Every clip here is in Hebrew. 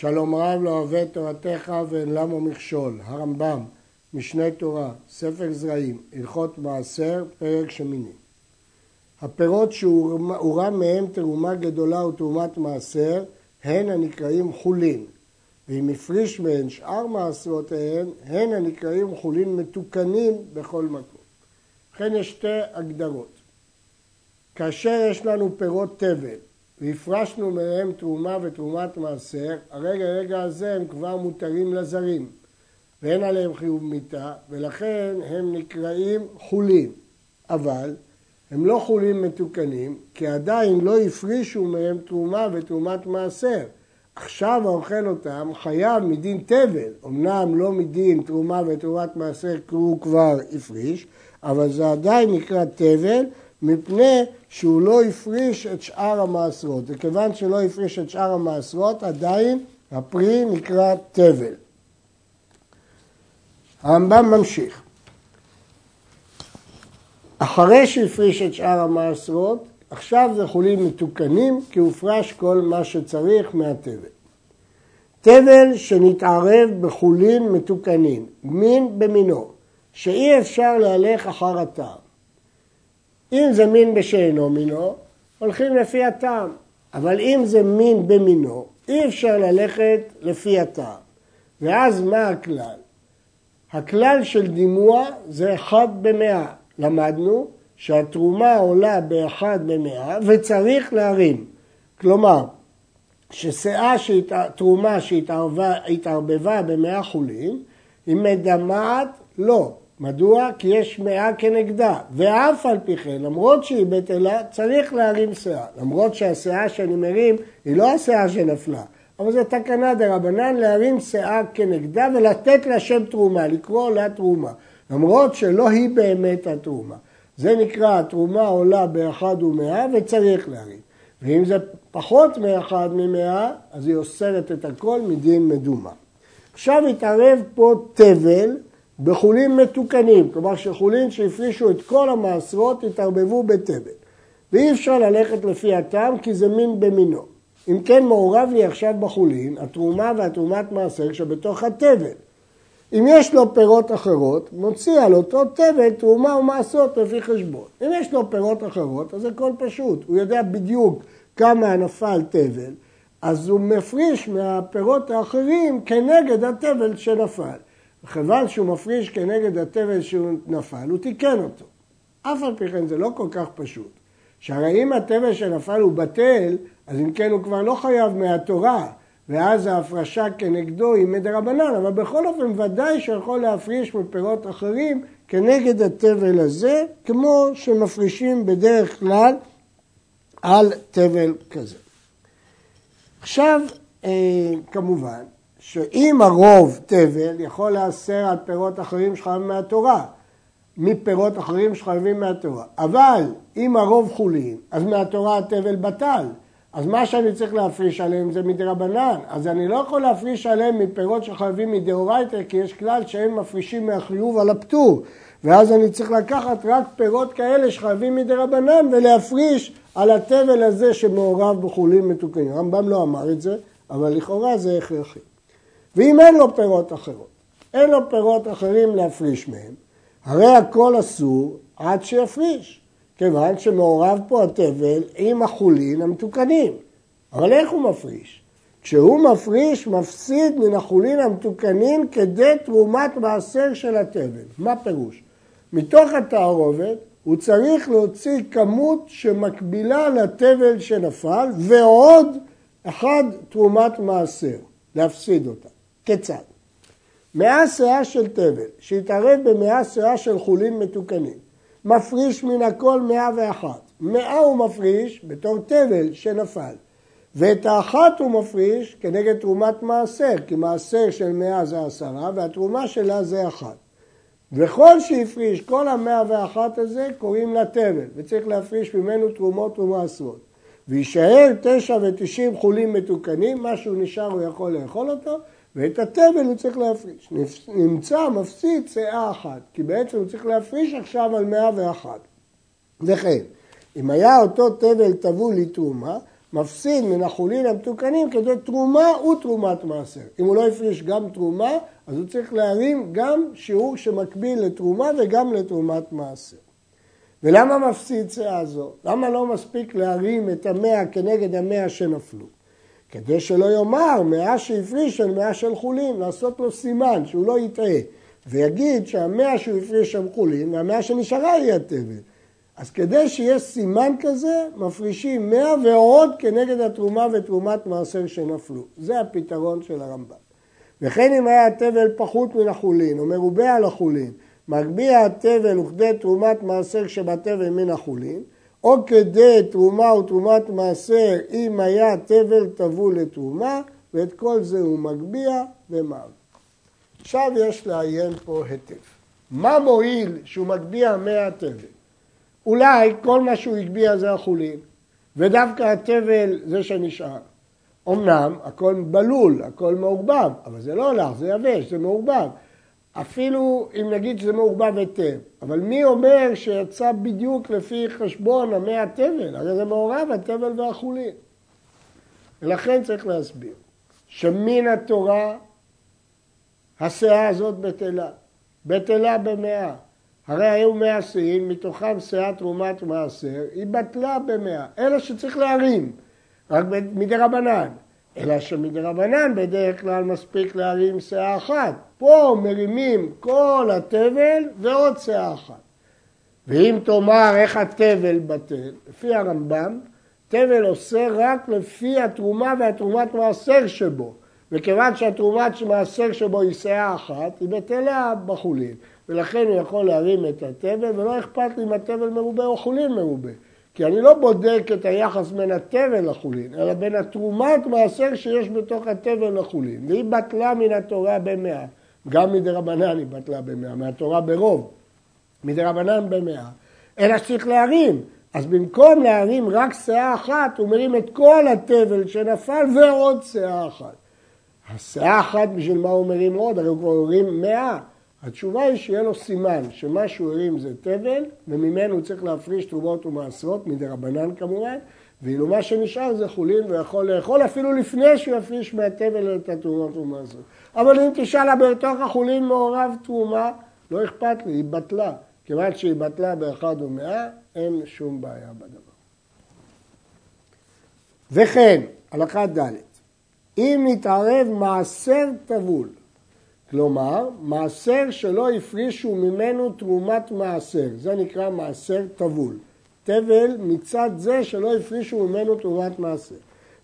שלום רב לא אוהב תורתך ואין למה מכשול, הרמב"ם, משנה תורה, ספר זרעים, הלכות מעשר, פרק שמיני. הפירות שהורם מהם תרומה גדולה ותרומת מעשר, הן הנקראים חולין, ואם הפריש מהן שאר מעשרותיהן, הן הנקראים חולין מתוקנים בכל מקום. לכן יש שתי הגדרות. כאשר יש לנו פירות תבל והפרשנו מהם תרומה ותרומת מעשר, הרגע הרגע הזה הם כבר מותרים לזרים ואין עליהם חיוב מיתה ולכן הם נקראים חולים אבל הם לא חולים מתוקנים כי עדיין לא הפרישו מהם תרומה ותרומת מעשר. עכשיו האוכל אותם חייב מדין תבל, אמנם לא מדין תרומה ותרומת מעשר כי הוא כבר הפריש, אבל זה עדיין נקרא תבל מפני שהוא לא הפריש את שאר המעשרות. וכיוון שלא הפריש את שאר המעשרות, עדיין הפרי נקרא תבל. הרמב"ם ממשיך. אחרי שהפריש את שאר המעשרות, עכשיו זה חולים מתוקנים, כי הופרש כל מה שצריך מהתבל. תבל שנתערב בחולין מתוקנים, מין במינו, שאי אפשר להלך אחר הטעם. אם זה מין בשאינו מינו, הולכים לפי הטעם. אבל אם זה מין במינו, אי אפשר ללכת לפי הטעם. ואז מה הכלל? הכלל של דימוע זה אחד במאה. למדנו שהתרומה עולה באחד במאה וצריך להרים. כלומר, ששאה, תרומה שהתערבבה במאה חולים, היא מדמעת לא, מדוע? כי יש מאה כנגדה, ואף על פי כן, למרות שהיא בטלה, צריך להרים שאה. למרות שהשאה שאני מרים היא לא השאה שנפלה, אבל זו תקנה דה רבנן להרים שאה כנגדה ולתת לה שם תרומה, לקרוא לה תרומה. למרות שלא היא באמת התרומה. זה נקרא, התרומה עולה באחד ומאה וצריך להרים. ואם זה פחות מאחד ממאה, אז היא אוסרת את הכל מדין מדומה. עכשיו התערב פה תבל בחולין מתוקנים, כלומר שחולין שהפרישו את כל המעשרות התערבבו בתבל. ואי אפשר ללכת לפי הטעם כי זה מין במינו. אם כן מעורב לי עכשיו בחולין התרומה והתרומת מעשר שבתוך התבל. אם יש לו פירות אחרות, מוציא על אותו תבל תרומה ומעשרות לפי חשבון. אם יש לו פירות אחרות, אז הכל פשוט. הוא יודע בדיוק כמה נפל תבל, אז הוא מפריש מהפירות האחרים כנגד התבל שנפל. וכיוון שהוא מפריש כנגד התבל שהוא נפל, הוא תיקן אותו. אף על פי כן זה לא כל כך פשוט. שהרי אם התבל שנפל הוא בטל, אז אם כן הוא כבר לא חייב מהתורה, ואז ההפרשה כנגדו היא מדרבנן, אבל בכל אופן ודאי שיכול להפריש מפירות אחרים כנגד התבל הזה, כמו שמפרישים בדרך כלל על תבל כזה. עכשיו, אה, כמובן, שאם הרוב תבל יכול להסר על פירות אחרים שחייבים מהתורה, מפירות אחרים שחייבים מהתורה. אבל אם הרוב חולין, אז מהתורה התבל בטל. אז מה שאני צריך להפריש עליהם זה מדרבנן. אז אני לא יכול להפריש עליהם מפירות שחייבים מדאורייתא, כי יש כלל שהם מפרישים מהחיוב על הפטור. ואז אני צריך לקחת רק פירות כאלה שחייבים מדרבנן ולהפריש על התבל הזה שמעורב בחולים מתוקנים. הרמב"ם לא אמר את זה, אבל לכאורה זה הכרחי. ואם אין לו פירות אחרות, אין לו פירות אחרים להפריש מהם, הרי הכל אסור עד שיפריש, כיוון שמעורב פה התבל עם החולין המתוקנים. אבל איך הוא מפריש? כשהוא מפריש, מפסיד מן החולין המתוקנים כדי תרומת מעשר של התבל. מה פירוש? מתוך התערובת הוא צריך להוציא כמות שמקבילה לתבל שנפל ועוד אחד תרומת מעשר, להפסיד אותה. כיצד? מאה שאה של תבל, שהתערב במאה שאה של חולים מתוקנים, מפריש מן הכל מאה ואחת. מאה הוא מפריש בתור תבל שנפל, ואת האחת הוא מפריש כנגד תרומת מעשר, כי מעשר של מאה זה עשרה והתרומה שלה זה אחת. וכל שהפריש, כל המאה ואחת הזה, קוראים לה תבל, וצריך להפריש ממנו תרומות ומעשרות. ויישאר תשע ותשעים חולים מתוקנים, מה שהוא נשאר הוא יכול לאכול אותו, ואת התבל הוא צריך להפריש. נמצא מפסיד שאה אחת, כי בעצם הוא צריך להפריש עכשיו על מאה ואחת. וכן, אם היה אותו תבל טבול לתרומה, מפסיד מן החולין המתוקנים כדי תרומה ותרומת מעשר. אם הוא לא הפריש גם תרומה, אז הוא צריך להרים גם שיעור שמקביל לתרומה וגם לתרומת מעשר. ולמה מפסיד שאה זו? למה לא מספיק להרים את המאה כנגד המאה שנפלו? כדי שלא יאמר מאה שהפריש על מאה של חולין, לעשות לו סימן, שהוא לא יטעה, ויגיד שהמאה שהוא הפריש שם חולין והמאה שנשארה היא התבל. אז כדי שיהיה סימן כזה, מפרישים מאה ועוד כנגד התרומה ותרומת מעשר שנפלו. זה הפתרון של הרמב"ם. וכן אם היה התבל פחות מן החולין, או מרובה על החולין, מגביה התבל וכדי תרומת מעשר שבתבל מן החולין, או כדי תרומה ותרומת מעשר אם היה תבל טבול לתרומה, ואת כל זה הוא מגביה ומר. עכשיו יש לעיין פה היטב. מה מועיל שהוא מגביה מהתבל? אולי כל מה שהוא הגביה זה החולין, ודווקא התבל זה שנשאר. אמנם הכל בלול, הכל מעורבב, אבל זה לא הולך, זה יבש, זה מעורבב. אפילו אם נגיד שזה מעורבב היטב, אבל מי אומר שיצא בדיוק לפי חשבון המי התבל? הרי זה מעורב התבל והחולין. ולכן צריך להסביר שמן התורה הסאה הזאת בטלה, בטלה במאה. הרי היו מאה שאים, מתוכם שאה תרומת מעשר, היא בטלה במאה. אלא שצריך להרים, רק מדי רבנן. אלא שמדי רבנן בדרך כלל מספיק להרים שאה אחת. פה מרימים כל התבל ועוד שאה אחת. ואם תאמר איך התבל בטל, לפי הרמב"ם, תבל עושה רק לפי התרומה והתרומת מעשר שבו. וכיוון שהתרומת מעשר שבו היא שאה אחת, היא בטלה בחולין. ולכן הוא יכול להרים את התבל, ולא אכפת לי אם התבל מרובה או חולין מרובה. כי אני לא בודק את היחס בין התבל לחולין, אלא בין התרומת מעשר שיש בתוך התבל לחולין. והיא בטלה מן התורה במאה. גם מדי רבנן היא בטלה במאה, מהתורה ברוב. מדי רבנן במאה. אלא שצריך להרים. אז במקום להרים רק שאה אחת, הוא מרים את כל התבל שנפל ועוד שאה אחת. השאה אחת, בשביל מה הוא מרים עוד? הרי הוא כבר הרים מאה. התשובה היא שיהיה לו סימן שמה שהוא הרים זה תבל, וממנו הוא צריך להפריש תרומות ומעשרות, מדי רבנן כמובן, ואילו מה שנשאר זה חולין ויכול לאכול אפילו לפני שהוא יפריש מהתבל את התרומות ומעשרות. אבל אם תשאל בתוך החולין מעורב תרומה, לא אכפת לי, היא בטלה. כיוון שהיא בטלה באחד ומאה, אין שום בעיה בדבר. וכן, הלכה ד' אם נתערב מעשר טבול כלומר, מעשר שלא הפרישו ממנו תרומת מעשר, זה נקרא מעשר טבול. תבל מצד זה שלא הפרישו ממנו תרומת מעשר.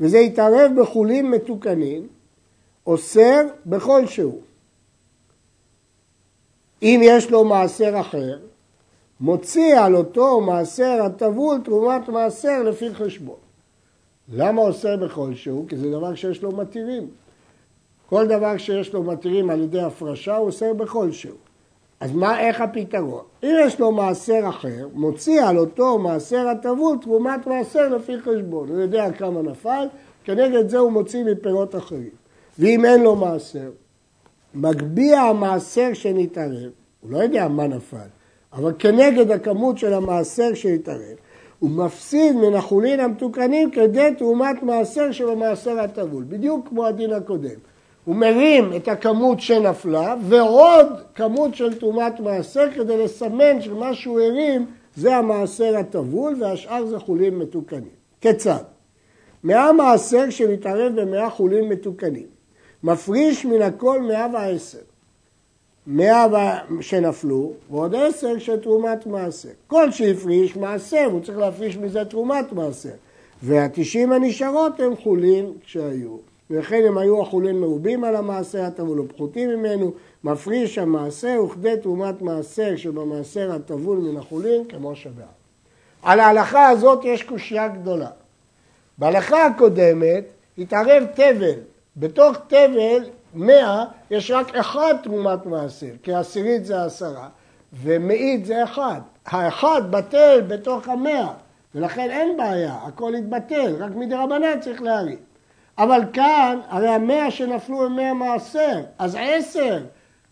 וזה יתערב בחולים מתוקנים, אוסר בכל שהוא. אם יש לו מעשר אחר, מוציא על אותו מעשר הטבול תרומת מעשר לפי חשבון. למה אוסר בכל שהוא? כי זה דבר שיש לו מתירים. כל דבר שיש לו מתירים על ידי הפרשה הוא עושה בכל שהוא. אז מה, איך הפתרון? אם יש לו מעשר אחר, מוציא על אותו מעשר הטבול תרומת מעשר לפי חשבון. הוא יודע כמה נפל, כנגד זה הוא מוציא מפירות אחרים. ואם אין לו מעשר, מגביה המעשר שנתערב, הוא לא יודע מה נפל, אבל כנגד הכמות של המעשר שהתערב, הוא מפסיד מן החולין המתוקנים כדי תרומת מעשר שבמעשר הטבול, בדיוק כמו הדין הקודם. הוא מרים את הכמות שנפלה ועוד כמות של תרומת מעשר כדי לסמן שמה שהוא הרים זה המעשר הטבול והשאר זה חולים מתוקנים. כיצד? מאה מעשר שמתערב במאה חולים מתוקנים. מפריש מן הכל מאה ועשר. מאה שנפלו ועוד עשר של תרומת מעשר. כל שהפריש מעשר, הוא צריך להפריש מזה תרומת מעשר. והתשעים הנשארות הם חולים שהיו. וכן הם היו החולין מרובים על המעשר הטבול ופחותים ממנו, מפריש המעשר וכדי תרומת מעשר שבמעשר הטבול מן החולין כמו שבעה. על ההלכה הזאת יש קושייה גדולה. בהלכה הקודמת התערב תבל, בתוך תבל מאה יש רק אחד תרומת מעשר, כי עשירית זה עשרה ומאית זה אחד. האחד בטל בתוך המאה ולכן אין בעיה, הכל יתבטל, רק מדי רבנן צריך להרים. אבל כאן, הרי המאה שנפלו הם מאה מעשר, אז עשר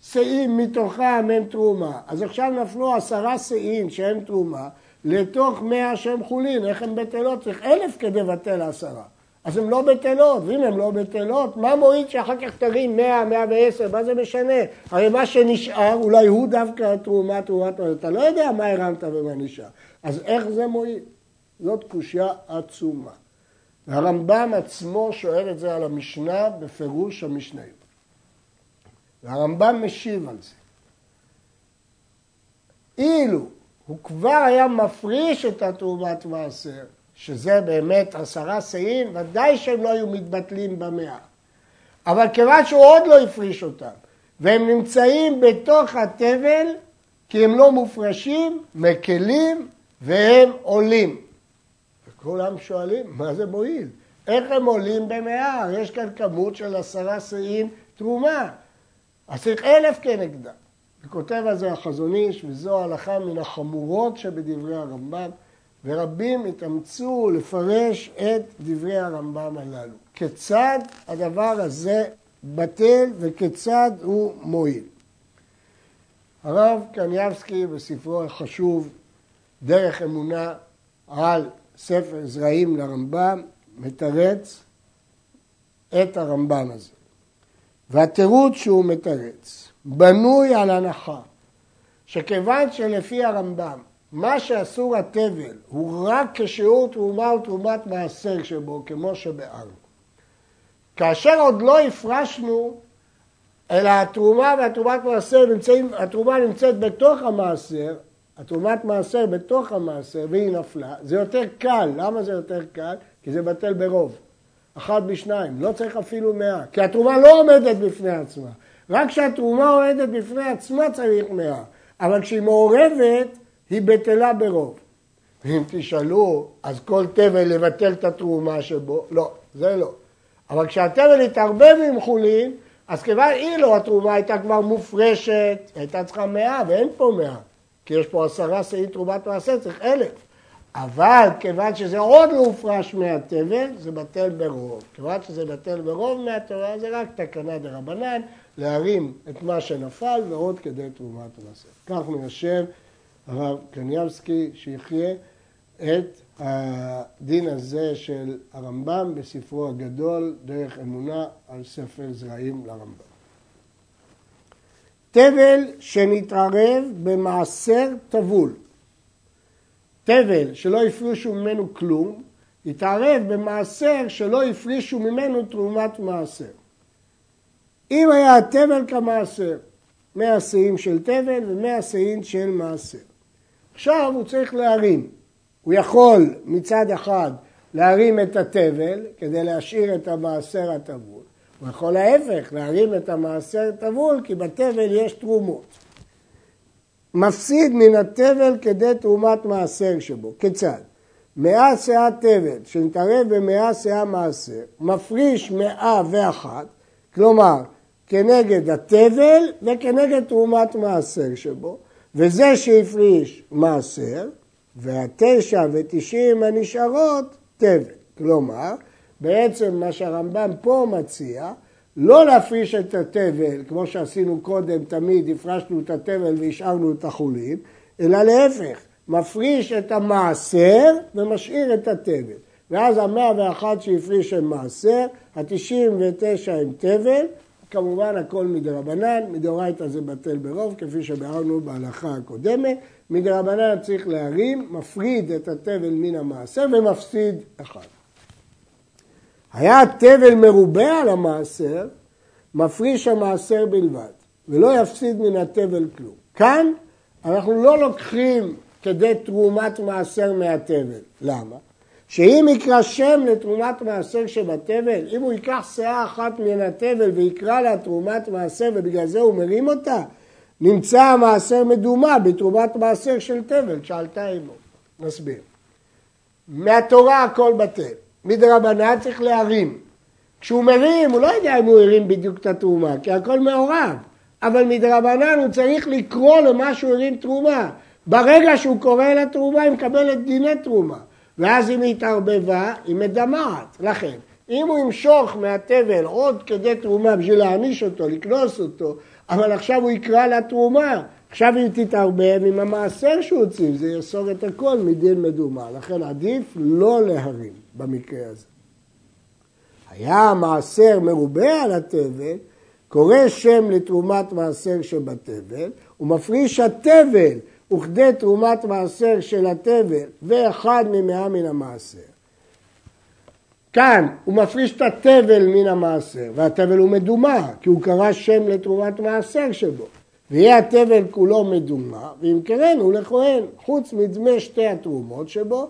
שאים מתוכם הם תרומה. אז עכשיו נפלו עשרה שאים שהם תרומה, לתוך מאה שהם חולין, איך הן בטלות? צריך אלף כדי לבטל עשרה. אז הן לא בטלות, ואם הן לא בטלות, מה מועיל שאחר כך תרים מאה, מאה ועשר, מה זה משנה? הרי מה שנשאר, אולי הוא דווקא תרומה, תרומת תרומה, אתה לא יודע מה הרמת ומה נשאר. אז איך זה מועיל? זאת קושייה עצומה. הרמב"ם עצמו שואל את זה על המשנה בפירוש המשניות. והרמב"ם משיב על זה. אילו הוא כבר היה מפריש את התרומת מעשר, שזה באמת עשרה שאים, ודאי שהם לא היו מתבטלים במאה. אבל כיוון שהוא עוד לא הפריש אותם, והם נמצאים בתוך התבל, כי הם לא מופרשים, מקלים והם עולים. וכולם שואלים, מה זה מועיל? איך הם עולים במאה? יש כאן כמות של עשרה שאים תרומה. אז צריך אלף כנגדם. וכותב על זה החזון איש, וזו הלכה מן החמורות שבדברי הרמב"ם, ורבים התאמצו לפרש את דברי הרמב"ם הללו. כיצד הדבר הזה בטל וכיצד הוא מועיל. הרב קניאבסקי בספרו החשוב דרך אמונה על ספר זרעים לרמב"ם מתרץ את הרמב"ם הזה. והתירוץ שהוא מתרץ בנוי על הנחה שכיוון שלפי הרמב"ם מה שאסור התבל הוא רק כשיעור תרומה ותרומת מעשר שבו, כמו שבארנו. כאשר עוד לא הפרשנו, אלא התרומה והתרומת מעשר נמצאים, התרומה נמצאת בתוך המעשר, התרומת מעשר בתוך המעשר והיא נפלה, זה יותר קל. למה זה יותר קל? כי זה בטל ברוב. אחת בשניים, לא צריך אפילו מאה, כי התרומה לא עומדת בפני עצמה. רק כשהתרומה עומדת בפני עצמה צריך מאה, אבל כשהיא מעורבת, היא בטלה ברוב. ואם תשאלו, אז כל תבל לבטל את התרומה שבו? לא, זה לא. אבל כשהתבל התערבב עם חולין, אז כיוון אילו התרומה הייתה כבר מופרשת, הייתה צריכה מאה, ואין פה מאה. כי יש פה עשרה שאים תרומת מעשה, צריך אלף. אבל כיוון שזה עוד לא הופרש מהתבל, זה בטל ברוב. כיוון שזה בטל ברוב מהתורה, זה רק תקנה דה רבנן, להרים את מה שנפל ועוד כדי תרומת המעשה. כך מיישב הרב קניאבסקי שיחיה את הדין הזה של הרמב"ם בספרו הגדול, דרך אמונה על ספר זרעים לרמב"ם. תבל שנתערב במעשר טבול. תבל שלא הפרישו ממנו כלום, יתערב במעשר שלא הפרישו ממנו תרומת מעשר. אם היה התבל כמעשר, מאה שאים של תבל ומאה שאים של מעשר. עכשיו הוא צריך להרים. הוא יכול מצד אחד להרים את התבל כדי להשאיר את המעשר הטבול. הוא יכול להפך, להרים את המעשר הטבול כי בתבל יש תרומות. מפסיד מן התבל כדי תרומת מעשר שבו. כיצד? מאה שאה תבל שנתערב במאה שאה מעשר, מפריש מאה ואחת, כלומר כנגד התבל וכנגד תרומת מעשר שבו, וזה שהפריש מעשר, והתשע ותשעים הנשארות תבל. כלומר, בעצם מה שהרמב"ם פה מציע, לא להפריש את התבל, כמו שעשינו קודם, תמיד הפרשנו את התבל והשארנו את החולין, אלא להפך, מפריש את המעשר ומשאיר את התבל. ואז המאה ואחת שהפריש הם מעשר, התשעים ותשע הם תבל, כמובן הכל מדרבנן, מדאורייתא זה בטל ברוב, כפי שביארנו בהלכה הקודמת. מדרבנן צריך להרים, מפריד את התבל מן המעשר ומפסיד אחד. היה תבל מרובה על המעשר, מפריש המעשר בלבד, ולא יפסיד מן התבל כלום. כאן אנחנו לא לוקחים כדי תרומת מעשר מהתבל. למה? שאם יקרא שם לתרומת מעשר שבתבל, אם הוא ייקח שאה אחת מן התבל ויקרא לה תרומת מעשר ובגלל זה הוא מרים אותה, נמצא המעשר מדומה בתרומת מעשר של תבל, שאלתה עמו. נסביר. מהתורה הכל בטל. מדרבנן צריך להרים. כשהוא מרים, הוא לא יודע אם הוא הרים בדיוק את התרומה, כי הכל מעורב. אבל מדרבנן הוא צריך לקרוא למה שהוא הרים תרומה. ברגע שהוא קורא לתרומה, היא מקבלת דיני תרומה. ואז אם היא התערבבה, היא מדמעת. לכן, אם הוא ימשוך מהתבל עוד כדי תרומה בשביל להעניש אותו, לקנוס אותו, אבל עכשיו הוא יקרא לה תרומה, עכשיו אם תתערבב עם המעשר שהוא הוציא, זה יאסור את הכל מדין מדומה, לכן עדיף לא להרים במקרה הזה. היה המעשר מרובה על התבל, קורא שם לתרומת מעשר שבתבל, ומפריש התבל וכדי תרומת מעשר של התבל ואחד ממאה מן המעשר. כאן הוא מפריש את התבל מן המעשר, והתבל הוא מדומה, כי הוא קרא שם לתרומת מעשר שבו. ויהיה התבל כולו מדומה, וימכרנו לכהן, חוץ מדמי שתי התרומות שבו,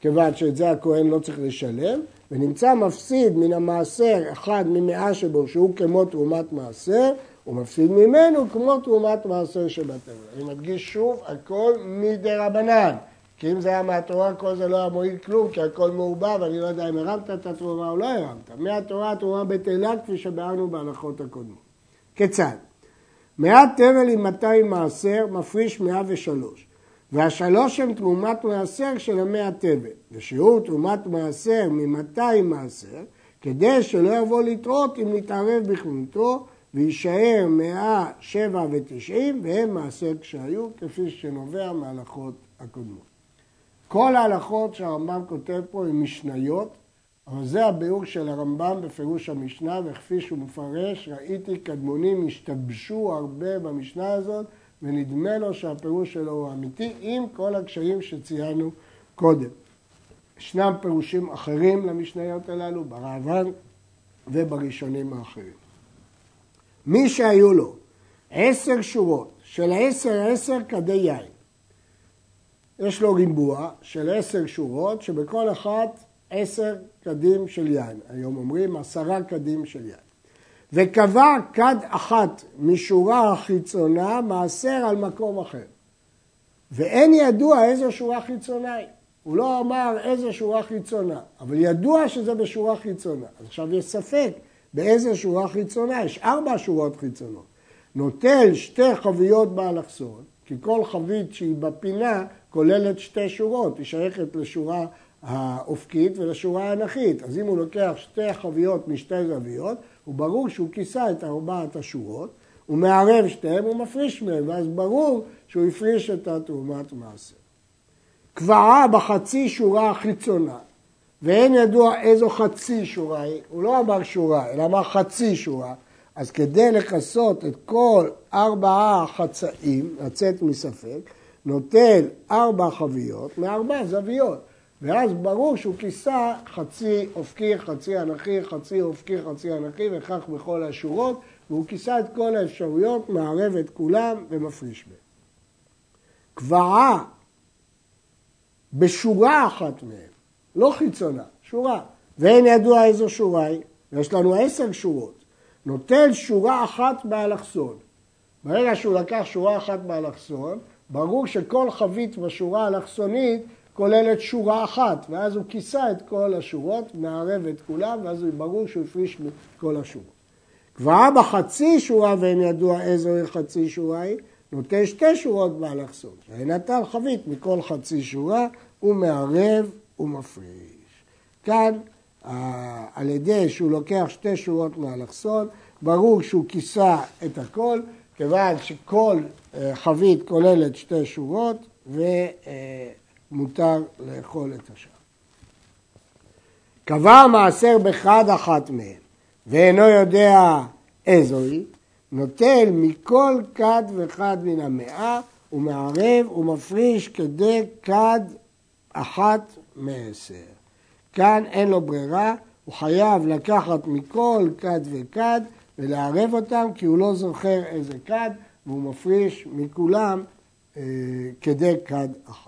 כיוון שאת זה הכהן לא צריך לשלם, ונמצא מפסיד מן המעשר אחד ממאה שבו, שהוא כמו תרומת מעשר, הוא מפסיד ממנו כמו תרומת מעשר שבטבע. אני מדגיש שוב, הכל מדי רבנן. כי אם זה היה מהתורה, כל זה לא היה מועיל כלום, כי הכל מעורבב, ואני לא יודע אם הרמת את התרומה או לא הרמת. מהתורה התרומה בטלה, כפי שביארנו בהלכות הקודמות. כיצד? מעט תבל עם 200 מעשר, מפריש 103. והשלוש הם תרומת מעשר של המאה תבל. ושיעור תרומת מעשר מ-200 מעשר, כדי שלא יבוא לטעות אם נתערב בכלותו, ויישאר מאה שבע ותשעים, והם מעשר כשהיו, כפי שנובע מההלכות הקודמות. כל ההלכות שהרמב"ם כותב פה הן משניות, אבל זה הביאור של הרמב"ם בפירוש המשנה, וכפי שהוא מפרש, ראיתי קדמונים השתבשו הרבה במשנה הזאת, ונדמה לו שהפירוש שלו הוא אמיתי, עם כל הקשיים שציינו קודם. ישנם פירושים אחרים למשניות הללו, ברעב"ן ובראשונים האחרים. מי שהיו לו עשר שורות של עשר עשר כדי יין, יש לו ריבוע של עשר שורות שבכל אחת עשר כדים של יין. היום אומרים עשרה כדים של יין. וקבע כד אחת משורה החיצונה מעשר על מקום אחר. ואין ידוע איזו שורה חיצונה היא. הוא לא אמר איזו שורה חיצונה, אבל ידוע שזה בשורה חיצונה. אז עכשיו יש ספק באיזה שורה חיצונה, יש ארבע שורות חיצונות. נוטל שתי חביות באלכסון, כי כל חבית שהיא בפינה כוללת שתי שורות, היא שייכת לשורה האופקית ולשורה האנכית. אז אם הוא לוקח שתי חביות משתי זוויות, הוא ברור שהוא כיסה את ארבעת השורות, הוא מערב שתיהם, הוא מפריש מהם, ואז ברור שהוא הפריש את התרומת מעשר. קבעה בחצי שורה החיצונה, ואין ידוע איזו חצי שורה היא, הוא לא אמר שורה, אלא אמר חצי שורה, אז כדי לכסות את כל ארבעה החצאים, לצאת מספק, נוטל ארבע חביות מארבע זוויות. ואז ברור שהוא כיסה חצי אופקי, חצי אנכי, חצי אופקי, חצי אנכי, וכך בכל השורות, והוא כיסה את כל האפשרויות, מערב את כולם ומפריש בהם. קבעה בשורה אחת מהם, לא חיצונה, שורה, ואין ידוע איזו שורה היא, יש לנו עשר שורות, נוטל שורה אחת באלכסון. ברגע שהוא לקח שורה אחת באלכסון, ברור שכל חבית בשורה האלכסונית כוללת שורה אחת, ואז הוא כיסה את כל השורות, מערב את כולם, ואז ברור שהוא הפריש מכל השורות. כבר בחצי שורה ואין ידוע איזו חצי שורה היא, נוטה שתי שורות באלכסון. נטל חבית מכל חצי שורה, הוא מערב ומפריש. כאן, על ידי שהוא לוקח שתי שורות מאלכסון, ברור שהוא כיסה את הכל, כיוון שכל אה, חבית כוללת שתי שורות, ו... מותר לאכול את השאר. קבע מעשר בחד אחת מהן, ואינו יודע איזו היא, נוטל מכל כד וכד מן המאה, ומערב ומפריש כדי כד אחת מעשר. כאן אין לו ברירה, הוא חייב לקחת מכל כד וכד ולערב אותם, כי הוא לא זוכר איזה כד, והוא מפריש מכולם אה, כדי כד אחת.